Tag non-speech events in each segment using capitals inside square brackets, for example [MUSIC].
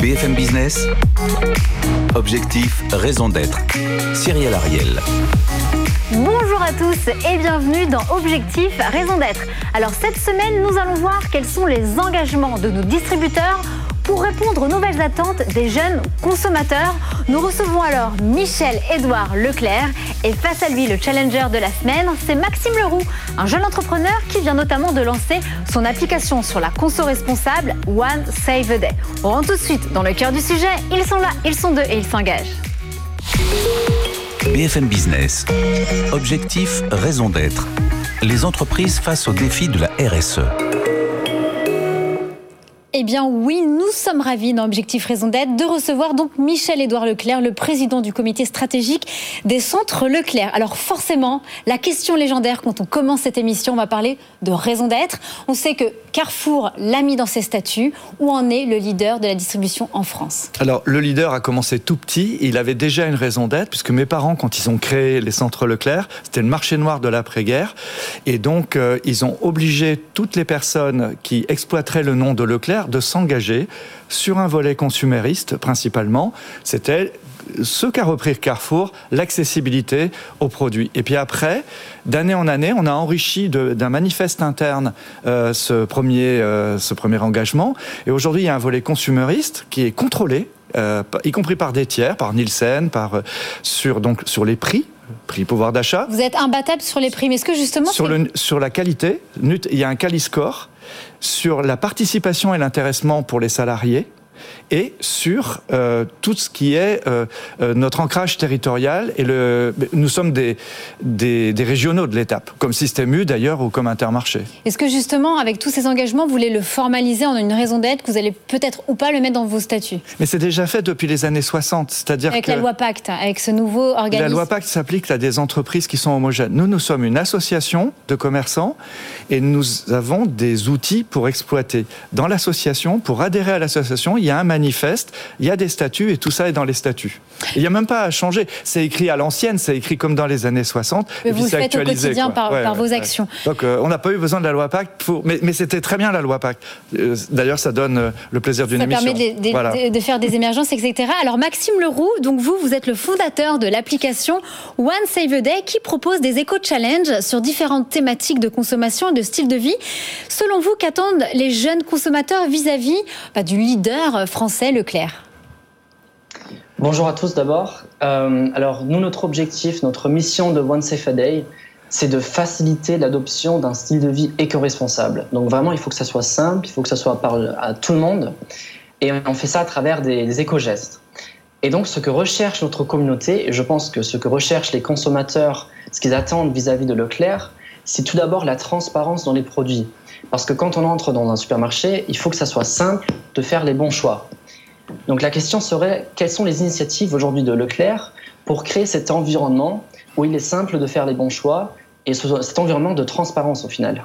BFM Business, objectif, raison d'être. Cyril Ariel. Bonjour à tous et bienvenue dans Objectif, raison d'être. Alors cette semaine, nous allons voir quels sont les engagements de nos distributeurs pour répondre aux nouvelles attentes des jeunes consommateurs, nous recevons alors Michel-Édouard Leclerc et face à lui, le challenger de la semaine, c'est Maxime Leroux, un jeune entrepreneur qui vient notamment de lancer son application sur la conso responsable One Save a Day. On rentre tout de suite dans le cœur du sujet. Ils sont là, ils sont deux et ils s'engagent. BFM Business. Objectif, raison d'être. Les entreprises face aux défis de la RSE. Eh bien oui, nous sommes ravis dans Objectif Raison d'être de recevoir donc Michel-Édouard Leclerc, le président du comité stratégique des centres Leclerc. Alors forcément, la question légendaire quand on commence cette émission, on va parler de raison d'être. On sait que Carrefour l'a mis dans ses statuts. Où en est le leader de la distribution en France? Alors le leader a commencé tout petit, il avait déjà une raison d'être, puisque mes parents, quand ils ont créé les centres Leclerc, c'était le marché noir de l'après-guerre. Et donc euh, ils ont obligé toutes les personnes qui exploiteraient le nom de Leclerc de s'engager sur un volet consumériste principalement. C'était ce qu'a repris Carrefour, l'accessibilité aux produits. Et puis après, d'année en année, on a enrichi d'un manifeste interne euh, ce, premier, euh, ce premier engagement. Et aujourd'hui, il y a un volet consumériste qui est contrôlé, euh, y compris par des tiers, par Nielsen, par, sur, donc, sur les prix prix pouvoir d'achat. Vous êtes imbattable sur les prix, mais est-ce que justement... Sur, le, sur la qualité, il y a un Cali-score sur la participation et l'intéressement pour les salariés et sur euh, tout ce qui est euh, euh, notre ancrage territorial. Et le, nous sommes des, des, régionaux de l'étape, comme Système U d'ailleurs ou comme Intermarché. Est-ce que justement, avec tous ces engagements, vous voulez le formaliser en une raison d'être, que vous allez peut-être ou pas le mettre dans vos statuts? Mais c'est déjà fait depuis les années 60. C'est-à-dire avec la loi Pacte, avec ce nouveau organisme. La loi Pacte s'applique à des entreprises qui sont homogènes. Nous, nous sommes une association de commerçants et nous avons des outils pour exploiter. Dans l'association, pour adhérer à l'association, il y a un manifeste, il y a des statuts et tout ça est dans les statuts. Il n'y a même pas à changer. C'est écrit à l'ancienne, c'est écrit comme dans les années 60. Mais vous le faites au quotidien par, vos actions. Donc euh, on n'a pas eu besoin de la loi Pacte, mais, c'était très bien la loi Pacte. Euh, d'ailleurs, ça donne euh, le plaisir d'une émission. Ça permet de, faire des émergences, etc. Alors Maxime Leroux, donc vous, vous êtes le fondateur de l'application One Save a Day qui propose des éco-challenges sur différentes thématiques de consommation et de style de vie. Selon vous, qu'attendent les jeunes consommateurs vis-à-vis bah, du leader français Leclerc Bonjour à tous d'abord. Euh, alors nous, notre objectif, notre mission de One Safe a Day, c'est de faciliter l'adoption d'un style de vie éco-responsable. Donc vraiment, il faut que ça soit simple, il faut que ça soit par, à tout le monde. Et on fait ça à travers des, éco-gestes. Et donc ce que recherche notre communauté, et je pense que ce que recherchent les consommateurs, ce qu'ils attendent vis-à-vis -vis de Leclerc, c'est tout d'abord la transparence dans les produits. Parce que quand on entre dans un supermarché, il faut que ça soit simple de faire les bons choix. Donc la question serait, quelles sont les initiatives aujourd'hui de Leclerc pour créer cet environnement où il est simple de faire les bons choix et cet environnement de transparence au final?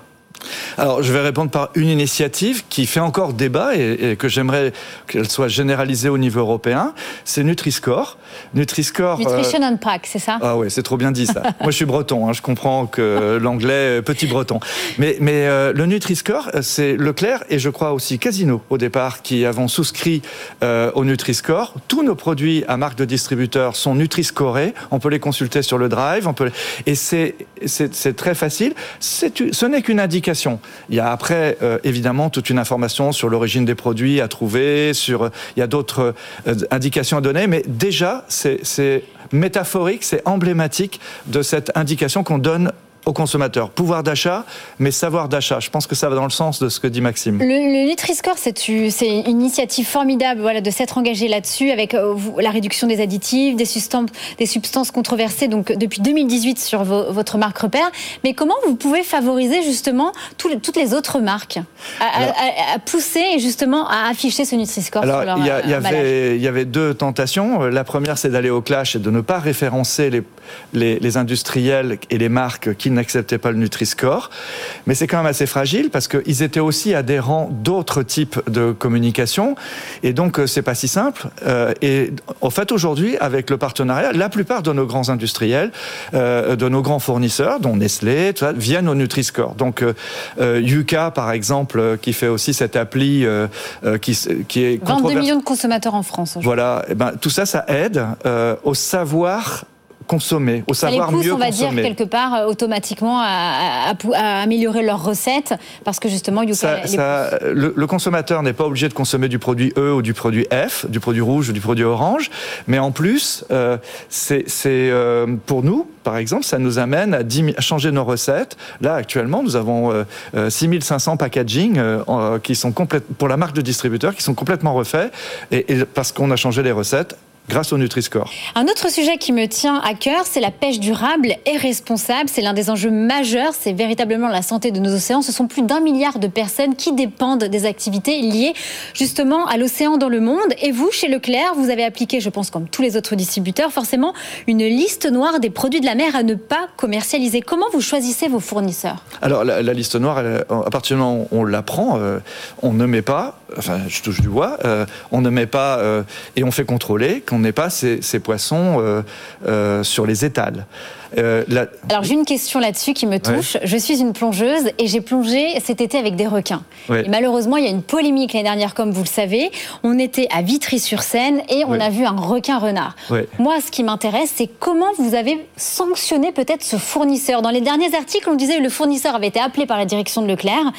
Alors, je vais répondre par une initiative qui fait encore débat et, que j'aimerais qu'elle soit généralisée au niveau européen. C'est Nutri-Score. Nutri-Score. Nutrition and Pack, c'est ça? Ah oui, c'est trop bien dit ça. [LAUGHS] Moi, je suis breton. Hein, je comprends que l'anglais, petit breton. Mais, mais euh, le Nutri-Score, c'est Leclerc et je crois aussi Casino au départ qui avons souscrit euh, au Nutri-Score. Tous nos produits à marque de distributeur sont Nutri-Scorés. On peut les consulter sur le Drive. On peut et c'est très facile. Ce n'est qu'une indication. Il y a après, euh, évidemment, toute une information sur l'origine des produits à trouver, sur, il y a d'autres euh, indications à donner, mais déjà, c'est métaphorique, c'est emblématique de cette indication qu'on donne aux consommateurs. Pouvoir d'achat, mais savoir d'achat. Je pense que ça va dans le sens de ce que dit Maxime. Le, Nutri-Score, c'est une initiative formidable voilà, de s'être engagé là-dessus avec euh, la réduction des additifs, des substances, des substances controversées donc, depuis 2018 sur votre marque repère. Mais comment vous pouvez favoriser justement toutes les autres marques à, pousser et justement à afficher ce Nutri-Score Alors, il y, avait, il y avait deux tentations. La première, c'est d'aller au clash et de ne pas référencer les, les, les industriels et les marques qui n'acceptaient pas le Nutri-Score. Mais c'est quand même assez fragile parce qu'ils étaient aussi adhérents d'autres types de communication. Et donc, c'est pas si simple. et en fait, aujourd'hui, avec le partenariat, la plupart de nos grands industriels, de nos grands fournisseurs, dont Nestlé, viennent au Nutri-Score. Donc, Yuka, par exemple, qui fait aussi cette appli qui, qui est 22 millions de consommateurs en France. Voilà, et eh ben, tout ça, ça aide euh, au savoir consommer, au savoir ça les pousse, mieux on va consommer. dire quelque part euh, automatiquement à, améliorer leurs recettes parce que justement Yuka ça, le, le, consommateur n'est pas obligé de consommer du produit E ou du produit F, du produit rouge ou du produit orange, mais en plus euh, c'est euh, pour nous par exemple, ça nous amène à, à, changer nos recettes. Là, actuellement, nous avons euh, 6500 packaging euh, qui sont pour la marque de distributeur qui sont complètement refaits et, et parce qu'on a changé les recettes grâce au Nutri-Score. Un autre sujet qui me tient à cœur, c'est la pêche durable et responsable. C'est l'un des enjeux majeurs. C'est véritablement la santé de nos océans. Ce sont plus d'un milliard de personnes qui dépendent des activités liées justement à l'océan dans le monde. Et vous, chez Leclerc, vous avez appliqué, je pense comme tous les autres distributeurs, forcément une liste noire des produits de la mer à ne pas commercialiser. Comment vous choisissez vos fournisseurs? Alors la, liste noire, à partir du moment où on la prend, euh, on ne met pas, enfin je touche du bois, euh, on ne met pas euh, et on fait contrôler qu'on n'ait pas ces, poissons euh, euh, sur les étals. Euh, Alors j'ai une question là-dessus qui me touche. Je suis une plongeuse et j'ai plongé cet été avec des requins. Et malheureusement, il y a une polémique l'année dernière, comme vous le savez. On était à Vitry-sur-Seine et on a vu un requin-renard. Moi, ce qui m'intéresse, c'est comment vous avez sanctionné peut-être ce fournisseur. Dans les derniers articles, on disait que le fournisseur avait été appelé par la direction de Leclerc.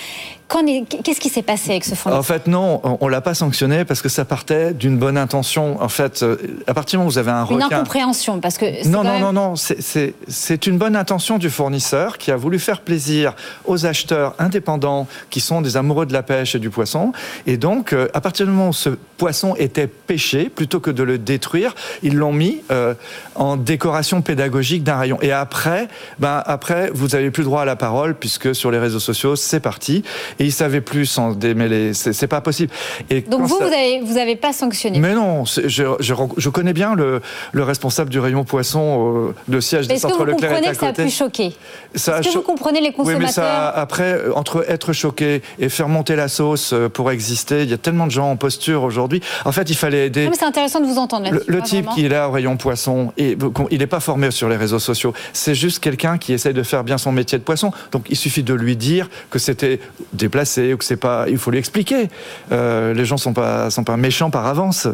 Qu'est-ce qui s'est passé avec ce fournisseur En fait, non, on l'a pas sanctionné parce que ça partait d'une bonne intention. En fait, euh, à partir du moment où vous avez un requin... Une incompréhension, parce que... Non, non, non, non, c'est c'est une bonne intention du fournisseur qui a voulu faire plaisir aux acheteurs indépendants qui sont des amoureux de la pêche et du poisson. Et donc, euh, à partir du moment où ce poisson était pêché, plutôt que de le détruire, ils l'ont mis euh, en décoration pédagogique d'un rayon. Et après, ben après, vous n'avez plus droit à la parole puisque sur les réseaux sociaux, c'est parti. Et ils savaient plus s'en démêler. C'est pas possible. Et donc vous, vous avez, vous avez pas sanctionné Mais non, je, je, connais bien le, le, responsable du rayon poisson, le euh, siège des centres Leclerc comprenez que ça a pu choquer Est-ce que vous comprenez les consommateurs Oui, mais ça, après, euh, entre être choqué et faire monter la sauce euh, pour exister, il y a tellement de gens en posture aujourd'hui. En fait, il fallait aider. c'est intéressant de vous entendre Le, le type qui est là au rayon poisson, et, il n'est pas formé sur les réseaux sociaux. C'est juste quelqu'un qui essaye de faire bien son métier de poisson. Donc, il suffit de lui dire que c'était déplacé ou que c'est pas. Il faut lui expliquer. Euh, les gens sont pas sont pas méchants par avance.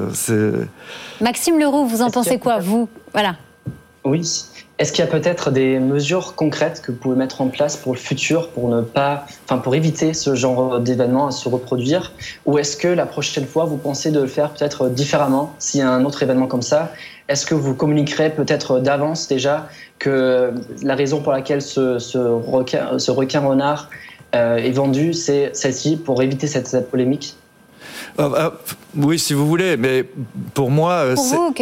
Maxime Leroux, vous en pensez quoi, vous? Voilà. Oui. Est-ce qu'il y a peut-être des mesures concrètes que vous pouvez mettre en place pour le futur, pour ne pas, enfin, pour éviter ce genre d'événement à se reproduire, ou est-ce que la prochaine fois vous pensez de le faire peut-être différemment s'il y a un autre événement comme ça? Est-ce que vous communiquerez peut-être d'avance déjà que la raison pour laquelle ce, requin, renard euh, est vendu, c'est celle-ci pour éviter cette polémique? Euh, euh, oui, si vous voulez, mais pour moi, euh,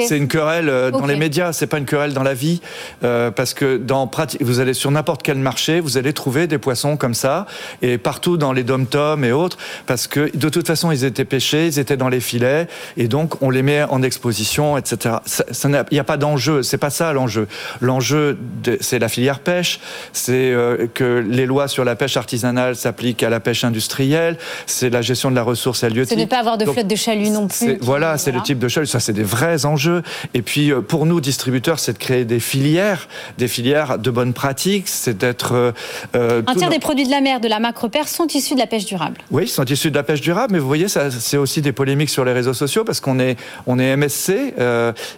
c'est une querelle dans les médias, c'est pas une querelle dans la vie, parce que dans vous allez sur n'importe quel marché, vous allez trouver des poissons comme ça, et partout dans les dom-toms et autres, parce que de toute façon, ils étaient pêchés, ils étaient dans les filets, et donc on les met en exposition, etc. Il n'y a pas d'enjeu, c'est pas ça l'enjeu. L'enjeu, c'est la filière pêche, c'est que les lois sur la pêche artisanale s'appliquent à la pêche industrielle, c'est la gestion de la ressource avoir de flotte de chalut non plus. Voilà, c'est le type de chalut. Ça, c'est des vrais enjeux. Et puis, euh, pour nous, distributeurs, c'est de créer des filières, des filières de bonnes pratiques. C'est d'être. Euh, euh, Un tiers des produits de la mer de la macro-père sont issus de la pêche durable. Oui, ils sont issus de la pêche durable. Mais vous voyez, ça, c'est aussi des polémiques sur les réseaux sociaux parce qu'on est, on est MSC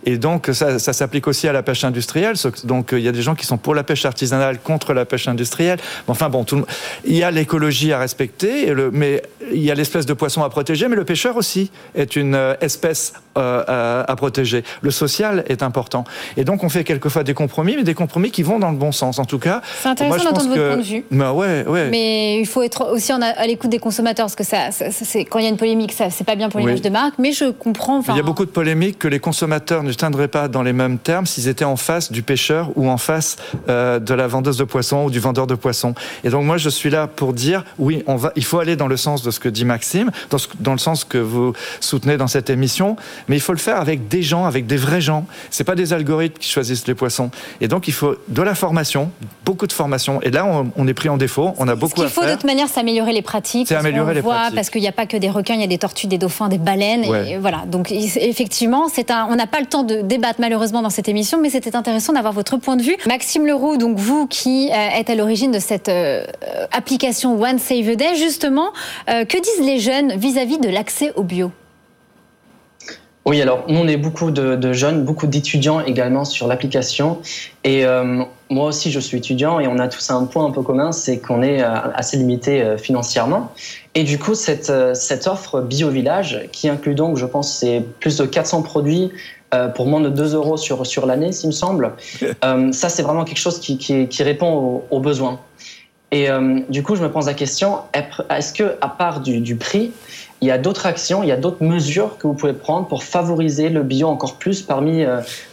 et donc ça, ça s'applique aussi à la pêche industrielle. Donc, il y a des gens qui sont pour la pêche artisanale contre la pêche industrielle. Enfin bon, tout il y a l'écologie à respecter, le, mais il y a l'espèce de poisson à protéger, mais le pêcheur aussi est une euh, espèce euh, à protéger. Le social est important. Et donc, on fait quelquefois des compromis, mais des compromis qui vont dans le bon sens. En tout cas, c'est intéressant d'entendre votre point de vue. Bah ouais, ouais. Mais il faut être aussi à l'écoute des consommateurs, parce que ça, quand il y a une polémique, ça, c'est pas bien pour l'image de marque. Mais je comprends. Il y a beaucoup de polémiques que les consommateurs ne tiendraient pas dans les mêmes termes s'ils étaient en face du pêcheur ou en face euh, de la vendeuse de poissons ou du vendeur de poissons. Et donc, moi, je suis là pour dire, oui, on va, il faut aller dans le sens de ce que dit Maxime, dans, dans le sens que vous soutenez dans cette émission, mais il faut le faire avec des gens, avec des vrais gens. C'est pas des algorithmes qui choisissent les poissons. Et donc il faut de la formation, beaucoup de formation. Et là, on, est pris en défaut. On a beaucoup à faire. Il faut de toute manière s'améliorer les pratiques. C'est améliorer les voit, pratiques. Parce qu'il n'y a pas que des requins, il y a des tortues, des dauphins, des baleines. Et voilà. Donc effectivement, c'est un. On n'a pas le temps de débattre malheureusement dans cette émission, mais c'était intéressant d'avoir votre point de vue. Maxime Leroux, donc vous qui euh, êtes à l'origine de cette euh, application One Save a Day, justement, euh, que disent les jeunes vis-à-vis de l'accès au bio? Oui, alors nous on est beaucoup de, jeunes, beaucoup d'étudiants également sur l'application. Et moi aussi je suis étudiant et on a tous un point un peu commun, c'est qu'on est assez limité financièrement. Et du coup cette, cette offre Bio Village, qui inclut donc je pense c'est plus de 400 produits euh, pour moins de 2 euros sur, sur l'année, s'il me semble. Euh, ça, c'est vraiment quelque chose qui, qui, répond aux, besoins. Et euh, du coup, je me pose la question est-ce que, à part du, du prix, il y a d'autres actions, il y a d'autres mesures que vous pouvez prendre pour favoriser le bio encore plus parmi,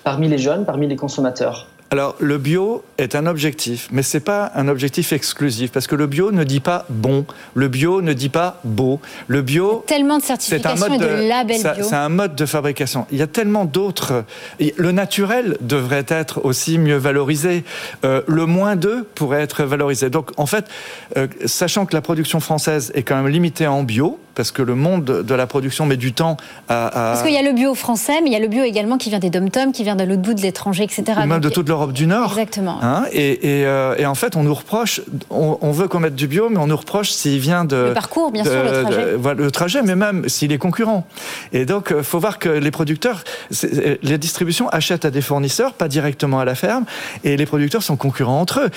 parmi les jeunes, parmi les consommateurs alors, le bio est un objectif, mais c'est pas un objectif exclusif, parce que le bio ne dit pas bon, le bio ne dit pas beau, le bio. Tellement de certifications et de, labels bio. C'est un mode de fabrication. Il y a tellement d'autres. Le naturel devrait être aussi mieux valorisé. Euh, le moins d'eux pourrait être valorisé. Donc, en fait, euh, sachant que la production française est quand même limitée en bio, parce que le monde de la production met du temps à. Parce qu'il y a le bio français, mais il y a le bio également qui vient des dom-toms, qui vient de l'autre bout de l'étranger, etc. Ou même de toute l'Europe du Nord. Exactement. Hein, euh, et, en fait, on nous reproche, on, veut qu'on mette du bio, mais on nous reproche s'il vient de. Le parcours, bien sûr, le trajet. le trajet, mais même s'il est concurrent. Et donc, il euh, faut voir que les producteurs, euh, les distributions achètent à des fournisseurs, pas directement à la ferme, et les producteurs sont concurrents entre eux.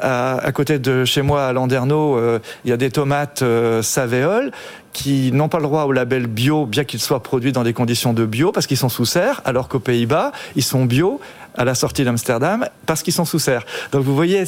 à, côté de chez moi, à Landerneau, il y a des tomates Savéol qui n'ont pas le droit au label bio, bien qu'ils soient produits dans des conditions de bio, parce qu'ils sont sous serre, alors qu'aux Pays-Bas, ils sont bio à la sortie d'Amsterdam, parce qu'ils sont sous serre. Donc vous voyez,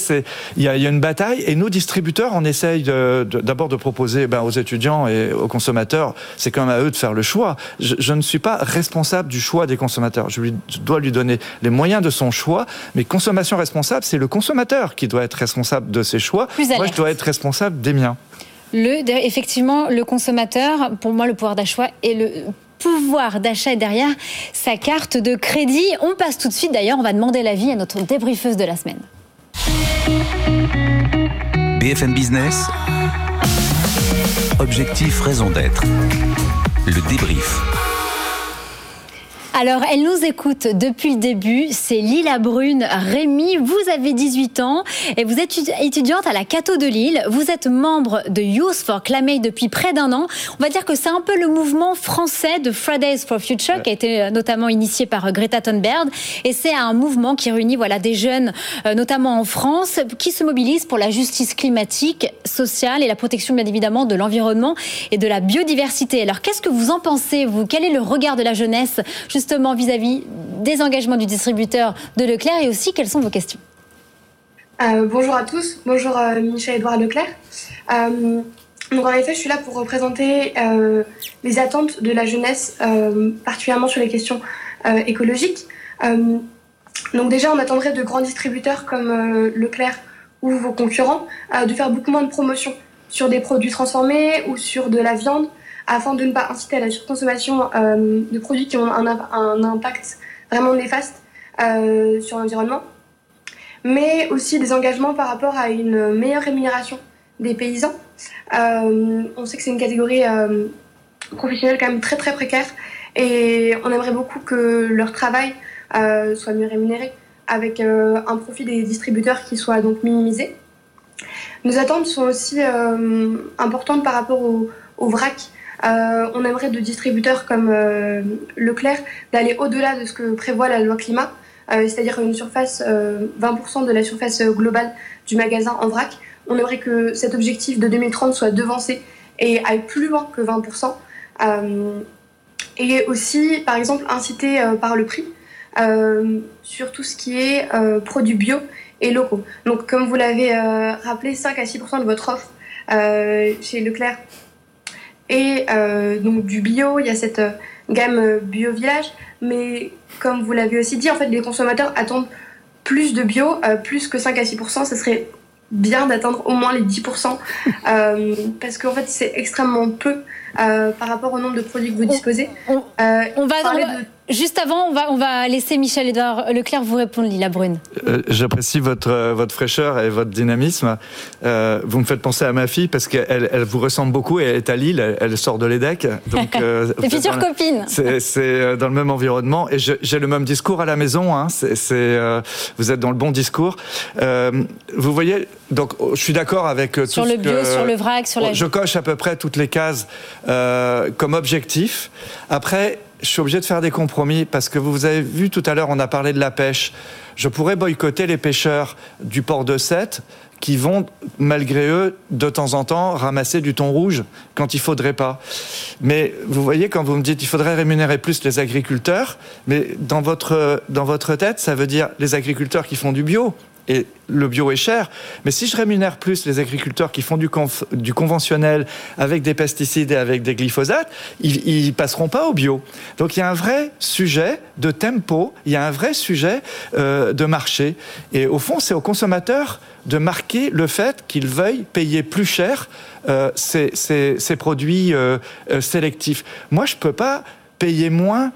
il y, a une bataille, et nous, distributeurs, on essaye d'abord de, proposer ben, aux étudiants et aux consommateurs, c'est quand même à eux de faire le choix. Je, ne suis pas responsable du choix des consommateurs. Je, lui, dois lui donner les moyens de son choix, mais consommation responsable, c'est le consommateur qui doit être responsable de ses choix. Moi, je dois être responsable des miens. Le, effectivement, le consommateur, pour moi, le pouvoir d'achat et le pouvoir d'achat derrière sa carte de crédit. On passe tout de suite, d'ailleurs, on va demander l'avis à notre débriefeuse de la semaine. BFM Business. Objectif, raison d'être. Le débrief. Alors, elle nous écoute depuis le début. C'est Lila Brune Rémi. Vous avez 18 ans et vous êtes étudiante à la Cato de Lille. Vous êtes membre de Youth for Climate depuis près d'un an. On va dire que c'est un peu le mouvement français de Fridays for Future qui a été euh, notamment initié par euh, Greta Thunberg. Et c'est un mouvement qui réunit voilà, des jeunes, euh, notamment en France, qui se mobilisent pour la justice climatique, sociale et la protection, bien évidemment, de l'environnement et de la biodiversité. Alors, qu'est-ce que vous en pensez, vous? Quel est le regard de la jeunesse justement vis-à-vis des engagements du distributeur de Leclerc et aussi quelles sont vos questions euh, Bonjour à tous, bonjour euh, Michel-Édouard Leclerc. Euh, donc en effet, je suis là pour représenter les attentes de la jeunesse, particulièrement sur les questions écologiques. donc déjà, on attendrait de grands distributeurs comme Leclerc ou vos concurrents de faire beaucoup moins de promotions sur des produits transformés ou sur de la viande afin de ne pas inciter à la surconsommation euh, de produits qui ont un, impact vraiment néfaste euh, sur l'environnement, mais aussi des engagements par rapport à une meilleure rémunération des paysans. Euh, on sait que c'est une catégorie professionnelle quand même très très précaire et on aimerait beaucoup que leur travail soit mieux rémunéré avec un profit des distributeurs qui soit donc minimisé. Nos attentes sont aussi importantes par rapport au, au vrac. Euh, on aimerait de distributeurs comme euh, Leclerc d'aller au-delà de ce que prévoit la loi climat, euh, c'est-à-dire une surface, 20% de la surface globale du magasin en vrac. On aimerait que cet objectif de 2030 soit devancé et aille plus loin que 20%. et aussi, par exemple, inciter par le prix sur tout ce qui est produits bio et locaux. Donc, comme vous l'avez rappelé, 5 à 6% de votre offre chez Leclerc et euh, donc du bio, il y a cette euh, gamme euh, bio village, mais comme vous l'avez aussi dit, en fait, les consommateurs attendent plus de bio, plus que 5 à 6% ce serait bien d'atteindre au moins les 10%, [LAUGHS] euh, parce qu'en fait, c'est extrêmement peu euh, par rapport au nombre de produits que vous disposez. On, va, on va Juste avant, on va, on va laisser Michel-Édouard Leclerc vous répondre, Lila Brune. Euh, j'apprécie votre, euh, votre fraîcheur et votre dynamisme. Euh, vous me faites penser à ma fille parce qu'elle elle vous ressemble beaucoup et elle est à Lille, elle, sort de l'EDEC. Donc, euh, [LAUGHS] futures copines. C'est dans le même environnement et j'ai le même discours à la maison. Hein, c'est vous êtes dans le bon discours. vous voyez, donc je suis d'accord avec tout Sur le bio, sur le vrac, sur la... Je coche à peu près toutes les cases comme objectif. Après, je suis obligé de faire des compromis parce que vous avez vu tout à l'heure, on a parlé de la pêche. Je pourrais boycotter les pêcheurs du port de Sète qui vont, malgré eux, de temps en temps, ramasser du thon rouge quand il faudrait pas. Mais vous voyez, quand vous me dites qu'il faudrait rémunérer plus les agriculteurs, mais dans votre, dans votre tête, ça veut dire les agriculteurs qui font du bio, et le bio est cher. Mais si je rémunère plus les agriculteurs qui font du, conventionnel avec des pesticides et avec des glyphosates, ils, ne passeront pas au bio. Donc il y a un vrai sujet de tempo, il y a un vrai sujet euh, de marché. Et au fond, c'est aux consommateurs de marquer le fait qu'ils veuillent payer plus cher euh, ces, ces, produits euh, sélectifs. Moi, je peux pas payer moins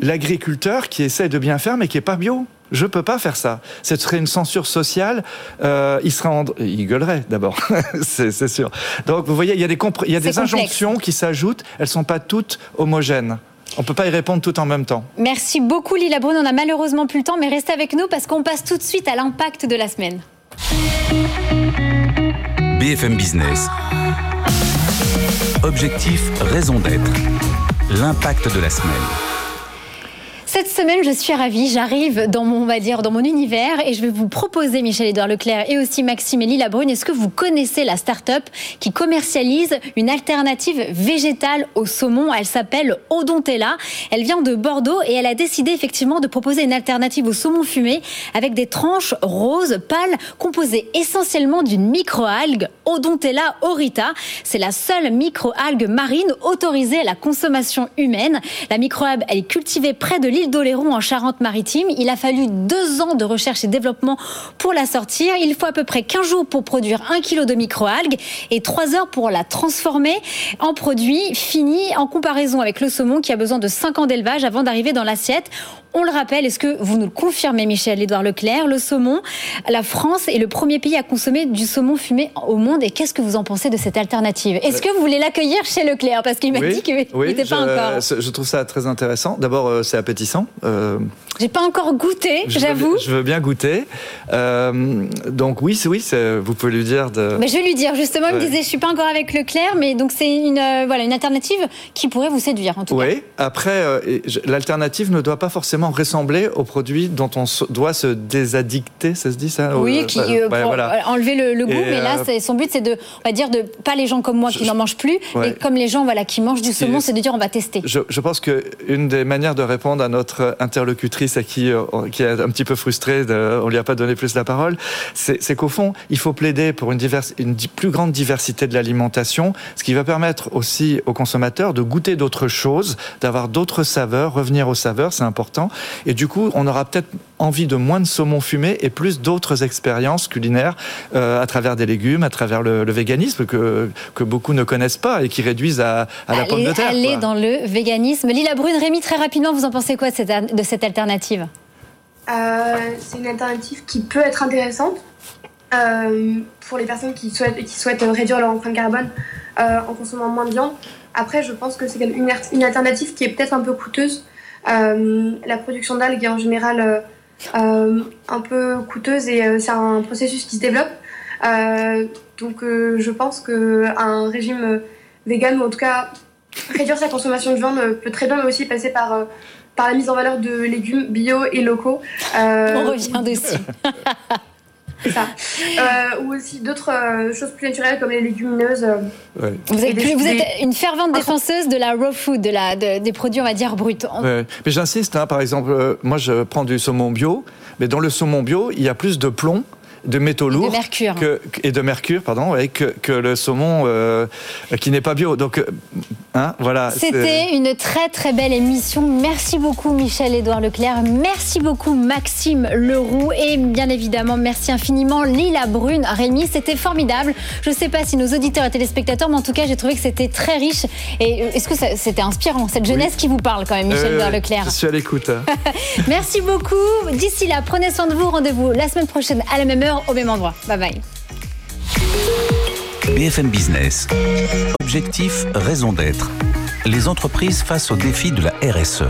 l'agriculteur qui essaie de bien faire mais qui est pas bio. Je peux pas faire ça. Ce serait une censure sociale. Euh, il serait, il gueulerait d'abord, [LAUGHS] c'est sûr. Donc vous voyez, il y a des, il y a des injonctions qui s'ajoutent. Elles sont pas toutes homogènes. On peut pas y répondre tout en même temps. Merci beaucoup Lila Brune. On a malheureusement plus le temps, mais restez avec nous parce qu'on passe tout de suite à l'impact de la semaine. BFM Business. Objectif, raison d'être. L'impact de la semaine. Semaine, je suis ravie. J'arrive dans mon, on va dire, dans mon univers et je vais vous proposer, Michel-Édouard Leclerc et aussi Maxime et Lila Brune, est-ce que vous connaissez la start-up qui commercialise une alternative végétale au saumon? Elle s'appelle Odontella. Elle vient de Bordeaux et elle a décidé effectivement de proposer une alternative au saumon fumé avec des tranches roses pâles composées essentiellement d'une microalgue Odontella orita. C'est la seule microalgue marine autorisée à la consommation humaine. La microalgue, elle est cultivée près de l'île d'Oléron en Charente-Maritime. Il a fallu deux ans de recherche et développement pour la sortir. Il faut à peu près 15 jours pour produire un kilo de microalgues et 3 heures pour la transformer en produit fini en comparaison avec le saumon qui a besoin de 5 ans d'élevage avant d'arriver dans l'assiette. On le rappelle, est-ce que vous nous le confirmez, Michel-Édouard Leclerc? Le saumon, la France est le premier pays à consommer du saumon fumé au monde. Et qu'est-ce que vous en pensez de cette alternative? Est-ce que vous voulez l'accueillir chez Leclerc? Parce qu'il m'a dit qu'il n'était pas encore. Je trouve ça très intéressant. D'abord, euh, c'est appétissant. Euh, J'ai pas encore goûté, j'avoue. Je veux bien goûter. Euh, donc oui, oui, vous pouvez lui dire de. Mais je vais lui dire. Justement, il me disait, je suis pas encore avec Leclerc, mais donc c'est une voilà une alternative qui pourrait vous séduire en tout cas. Oui. Après, l'alternative ne doit pas forcément ressembler aux produits dont on doit se désaddicter, ça se dit ça Oui, qui, euh, pour enlever le, goût, mais là, euh, son but, c'est de, on va dire, de pas les gens comme moi qui n'en mangent plus, mais comme les gens voilà, qui mangent du saumon, c'est de dire on va tester. Je, je pense qu'une des manières de répondre à notre interlocutrice à qui, euh, qui est un petit peu frustrée, de, on lui a pas donné plus la parole, c'est qu'au fond, il faut plaider pour une, diverse, une plus grande diversité de l'alimentation, ce qui va permettre aussi aux consommateurs de goûter d'autres choses, d'avoir d'autres saveurs, revenir aux saveurs, c'est important. Et du coup, on aura peut-être envie de moins de saumon fumé et plus d'autres expériences culinaires euh, à travers des légumes, à travers le, véganisme que, que beaucoup ne connaissent pas et qui réduisent à, la pomme de terre. Aller dans le véganisme. Lila Brune, Rémi, très rapidement, vous en pensez quoi de cette, de cette alternative euh, C'est une alternative qui peut être intéressante euh, pour les personnes qui souhaitent, réduire leur empreinte carbone en consommant moins de viande. Après, je pense que c'est une, une alternative qui est peut-être un peu coûteuse euh, la production d'algues est en général euh, euh, un peu coûteuse et c'est un processus qui se développe. donc je pense qu'un régime vegan, ou en tout cas réduire sa consommation de viande, peut très bien aussi passer par par la mise en valeur de légumes bio et locaux. On revient dessus. [LAUGHS] ça. Euh, ou aussi d'autres euh, choses plus naturelles comme les légumineuses. Euh, vous, êtes, une fervente défenseuse de la raw food, de la, des produits, on va dire, bruts. Mais j'insiste, hein, par exemple, moi je prends du saumon bio, mais dans le saumon bio, il y a plus de plomb de métaux lourds de mercure. Que, et de mercure, pardon, et que, que le saumon euh, qui n'est pas bio. Donc, euh, hein, voilà. C'était une très très belle émission. Merci beaucoup Michel-Édouard Leclerc. Merci beaucoup Maxime Leroux. Et bien évidemment, merci infiniment Lila Brune. Rémi, c'était formidable. Je ne sais pas si nos auditeurs et téléspectateurs, mais en tout cas, j'ai trouvé que c'était très riche. Et est-ce que c'était inspirant, cette jeunesse qui vous parle quand même, Michel-Édouard Leclerc Je suis à l'écoute. [LAUGHS] merci beaucoup. D'ici là, prenez soin de vous. Rendez-vous la semaine prochaine à la même heure, au même endroit. Bye bye. BFM Business. Objectif, raison d'être. Les entreprises face au défi de la RSE.